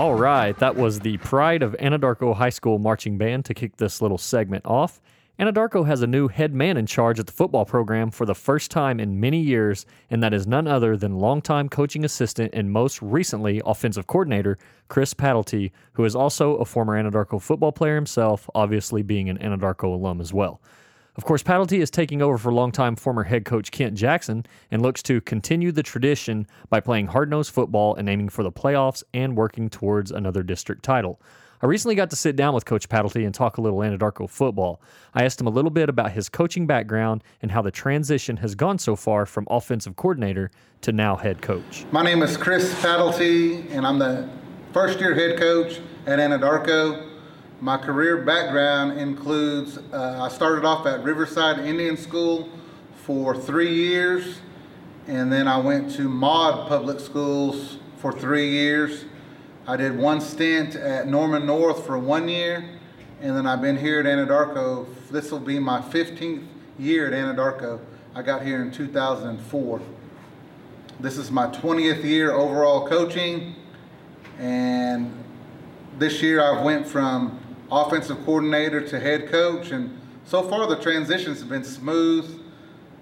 All right, that was the Pride of Anadarko High School marching band to kick this little segment off. Anadarko has a new head man in charge at the football program for the first time in many years, and that is none other than longtime coaching assistant and most recently offensive coordinator Chris Paddlety, who is also a former Anadarko football player himself, obviously being an Anadarko alum as well. Of course, Paddlety is taking over for longtime former head coach Kent Jackson and looks to continue the tradition by playing hard nosed football and aiming for the playoffs and working towards another district title. I recently got to sit down with Coach Paddlety and talk a little Anadarko football. I asked him a little bit about his coaching background and how the transition has gone so far from offensive coordinator to now head coach. My name is Chris Paddlety, and I'm the first year head coach at Anadarko. My career background includes uh, I started off at Riverside Indian School for three years, and then I went to Maud Public Schools for three years. I did one stint at Norman North for one year, and then I've been here at Anadarko. This will be my 15th year at Anadarko. I got here in 2004. This is my 20th year overall coaching, and this year I've went from offensive coordinator to head coach, and so far the transitions have been smooth.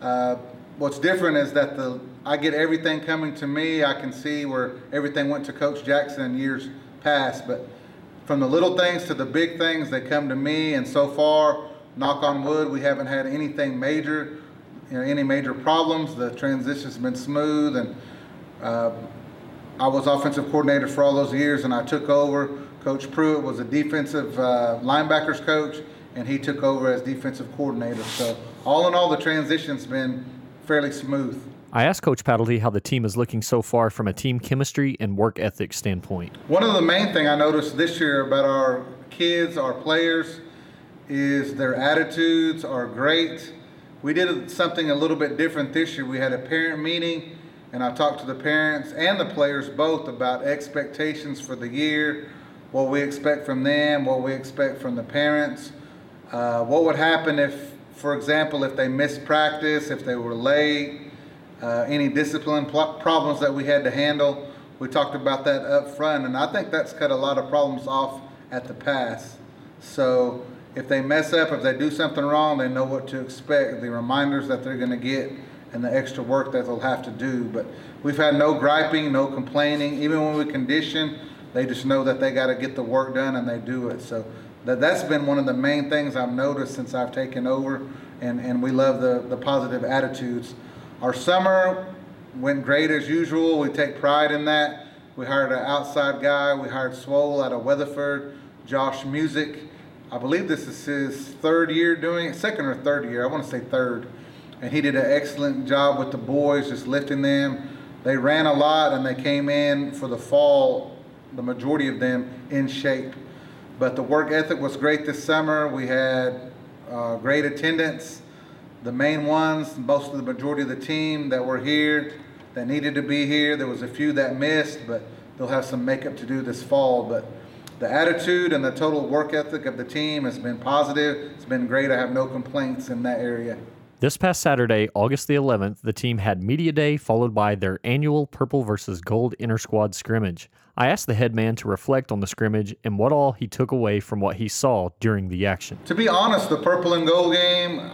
Uh, what's different is that the I get everything coming to me. I can see where everything went to Coach Jackson in years past, but from the little things to the big things, they come to me. And so far, knock on wood, we haven't had anything major, you know, any major problems. The transition's been smooth, and uh, I was offensive coordinator for all those years, and I took over. Coach Pruitt was a defensive uh, linebackers coach, and he took over as defensive coordinator. So all in all, the transition's been fairly smooth. I asked Coach Paddlety how the team is looking so far from a team chemistry and work ethic standpoint. One of the main thing I noticed this year about our kids, our players, is their attitudes are great. We did something a little bit different this year. We had a parent meeting, and I talked to the parents and the players both about expectations for the year, what we expect from them, what we expect from the parents, uh, what would happen if, for example, if they missed practice, if they were late, uh, any discipline pl- problems that we had to handle. We talked about that up front, and I think that's cut a lot of problems off at the pass. So if they mess up, if they do something wrong, they know what to expect, the reminders that they're going to get, and the extra work that they'll have to do. But we've had no griping, no complaining. Even when we condition, they just know that they got to get the work done and they do it. So that, that's been one of the main things I've noticed since I've taken over, and, and we love the, the positive attitudes our summer went great as usual. We take pride in that. We hired an outside guy. We hired Swole out of Weatherford, Josh Music. I believe this is his third year doing it, second or third year. I want to say third. And he did an excellent job with the boys, just lifting them. They ran a lot and they came in for the fall, the majority of them in shape. But the work ethic was great this summer. We had uh, great attendance the main ones, most of the majority of the team that were here, that needed to be here. There was a few that missed, but they'll have some makeup to do this fall. But the attitude and the total work ethic of the team has been positive. It's been great. I have no complaints in that area. This past Saturday, August the 11th, the team had Media Day followed by their annual Purple versus Gold Inter Squad scrimmage. I asked the head man to reflect on the scrimmage and what all he took away from what he saw during the action. To be honest, the Purple and Gold game,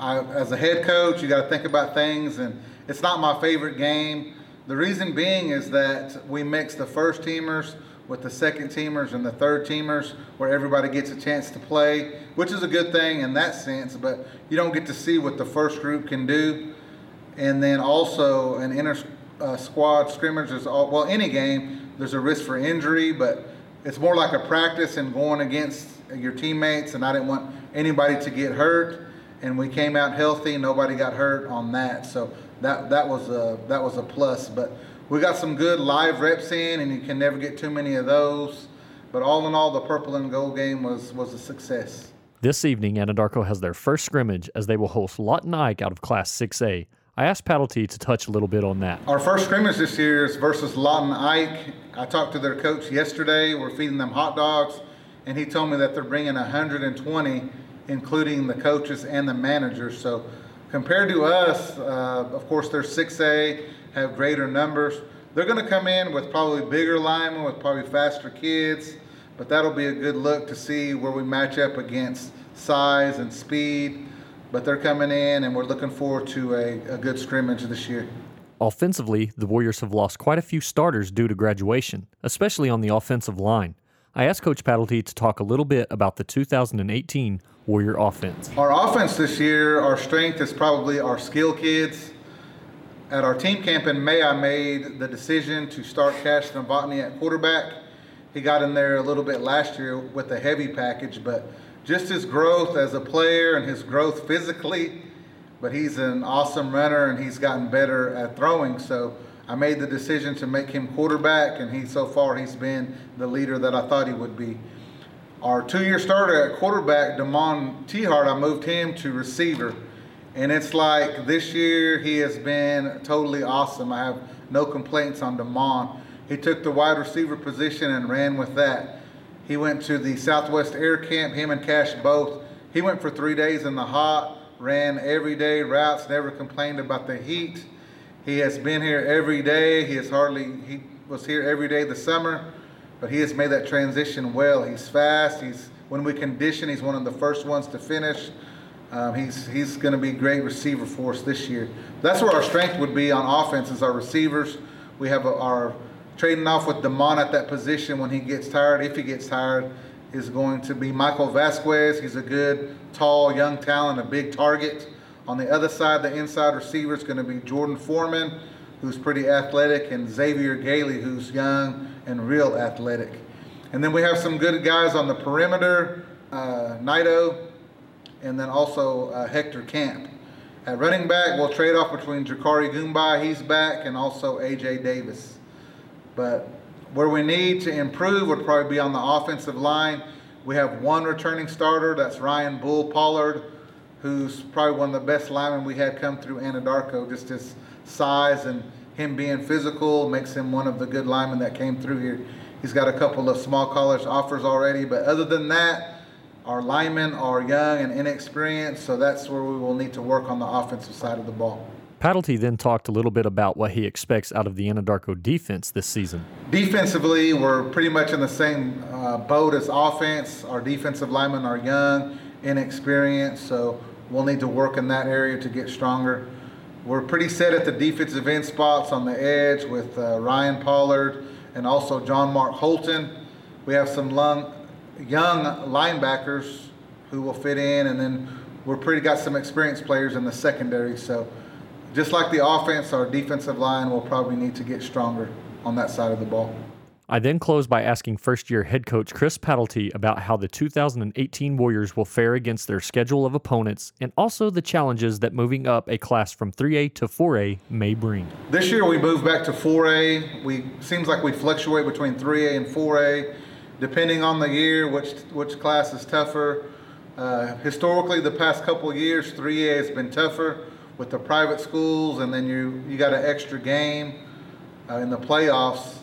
I, as a head coach, you got to think about things, and it's not my favorite game. The reason being is that we mix the first teamers with the second teamers and the third teamers, where everybody gets a chance to play, which is a good thing in that sense. But you don't get to see what the first group can do, and then also an inter uh, squad scrimmage is all, well any game. There's a risk for injury, but it's more like a practice and going against your teammates. And I didn't want anybody to get hurt and we came out healthy. Nobody got hurt on that, so that that was a that was a plus. But we got some good live reps in, and you can never get too many of those. But all in all, the purple and gold game was was a success. This evening, Anadarko has their first scrimmage as they will host Lawton Ike out of Class 6A. I asked Paddlety to touch a little bit on that. Our first scrimmage this year is versus Lawton Ike. I talked to their coach yesterday. We're feeding them hot dogs, and he told me that they're bringing 120 including the coaches and the managers. So compared to us, uh, of course, they're 6A, have greater numbers, they're going to come in with probably bigger linemen, with probably faster kids, but that'll be a good look to see where we match up against size and speed. But they're coming in, and we're looking forward to a, a good scrimmage this year. Offensively, the Warriors have lost quite a few starters due to graduation, especially on the offensive line. I asked Coach Paddlety to talk a little bit about the 2018 Warrior offense. Our offense this year, our strength is probably our skill kids. At our team camp in May, I made the decision to start Cash Novotny at quarterback. He got in there a little bit last year with a heavy package, but just his growth as a player and his growth physically, but he's an awesome runner and he's gotten better at throwing. So I made the decision to make him quarterback, and he so far he's been the leader that I thought he would be. Our two-year starter at quarterback, Damon Tehart, I moved him to receiver, and it's like this year he has been totally awesome. I have no complaints on Damon. He took the wide receiver position and ran with that. He went to the Southwest Air Camp, him and Cash both. He went for three days in the hot, ran every day routes, never complained about the heat. He has been here every day. He has hardly, he was here every day this summer, but he has made that transition well. He's fast. He's, when we condition, he's one of the first ones to finish. Um, he's he's going to be a great receiver for us this year. That's where our strength would be on offense is our receivers. We have a, our trading off with Damon at that position when he gets tired, if he gets tired, is going to be Michael Vasquez. He's a good, tall, young talent, a big target. On the other side, the inside receiver is going to be Jordan Foreman, who's pretty athletic, and Xavier Gailey, who's young and real athletic. And then we have some good guys on the perimeter, uh, and then also uh, Hector Camp. At running back, we'll trade off between Jakari Goomba, he's back, and also A.J. Davis. But where we need to improve would probably be on the offensive line. We have one returning starter, that's Ryan Bull Pollard, who's probably one of the best linemen we had come through Anadarko. Just his size and him being physical makes him one of the good linemen that came through here. He's got a couple of small college offers already, but other than that, our linemen are young and inexperienced, so that's where we will need to work on the offensive side of the ball. Paddlety then talked a little bit about what he expects out of the Anadarko defense this season. Defensively, we're pretty much in the same uh, boat as offense. Our defensive linemen are young, inexperienced, so we'll need to work in that area to get stronger. We're pretty set at the defensive end spots on the edge with uh, Ryan Pollard and also John Mark Holton. We have some long, young linebackers who will fit in, and then we're pretty got some experienced players in the secondary. So, just like the offense, our defensive line will probably need to get stronger on that side of the ball. I then close by asking first year head coach Chris Paddlety about how the 2018 Warriors will fare against their schedule of opponents and also the challenges that moving up a class from 3A to 4A may bring. This year we moved back to 4A. We seems like we fluctuate between 3A and 4A depending on the year which which class is tougher. Uh, historically, the past couple years, 3A has been tougher with the private schools, and then you you got an extra game uh, in the playoffs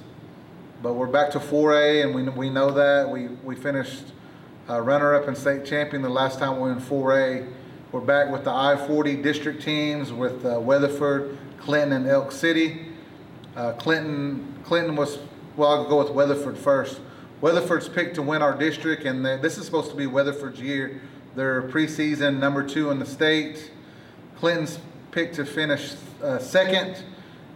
but we're back to 4A, and we, we know that. We, we finished uh, runner-up and state champion the last time we were in 4A. We're back with the I-40 district teams with uh, Weatherford, Clinton, and Elk City. Uh, Clinton, Clinton was, well, I'll go with Weatherford first. Weatherford's picked to win our district, and this is supposed to be Weatherford's year. They're preseason number two in the state. Clinton's picked to finish uh, second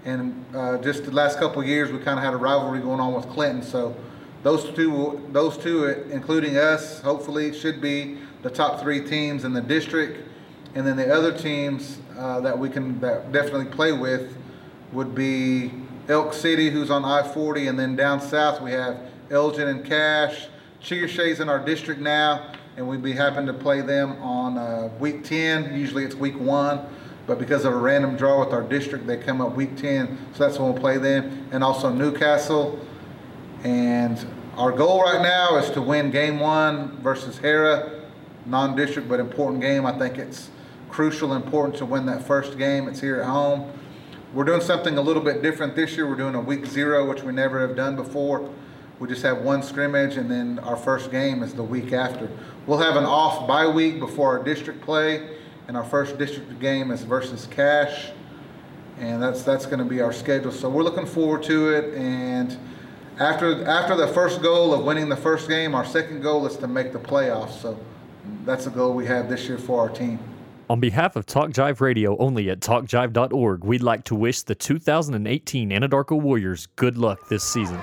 and uh, just the last couple years, we kind of had a rivalry going on with Clinton. So those two, those two, including us, hopefully should be the top three teams in the district. And then the other teams uh, that we can that definitely play with would be Elk City, who's on I-40, and then down south we have Elgin and Cache. Chickasha's in our district now, and we'd be happy to play them on uh, week 10. Usually it's week one but because of a random draw with our district, they come up week 10, so that's when we'll play them. And also Newcastle. And our goal right now is to win game one versus Harrah, non-district but important game. I think it's crucial, important to win that first game. It's here at home. We're doing something a little bit different this year. We're doing a week zero, which we never have done before. We just have one scrimmage, and then our first game is the week after. We'll have an off bye week before our district play and our first district game is versus Cache, and that's that's going to be our schedule. So we're looking forward to it. And after after the first goal of winning the first game, our second goal is to make the playoffs. So that's a goal we have this year for our team. On behalf of Talk Jive Radio only at talkjive.org, we'd like to wish the 2018 Anadarko Warriors good luck this season.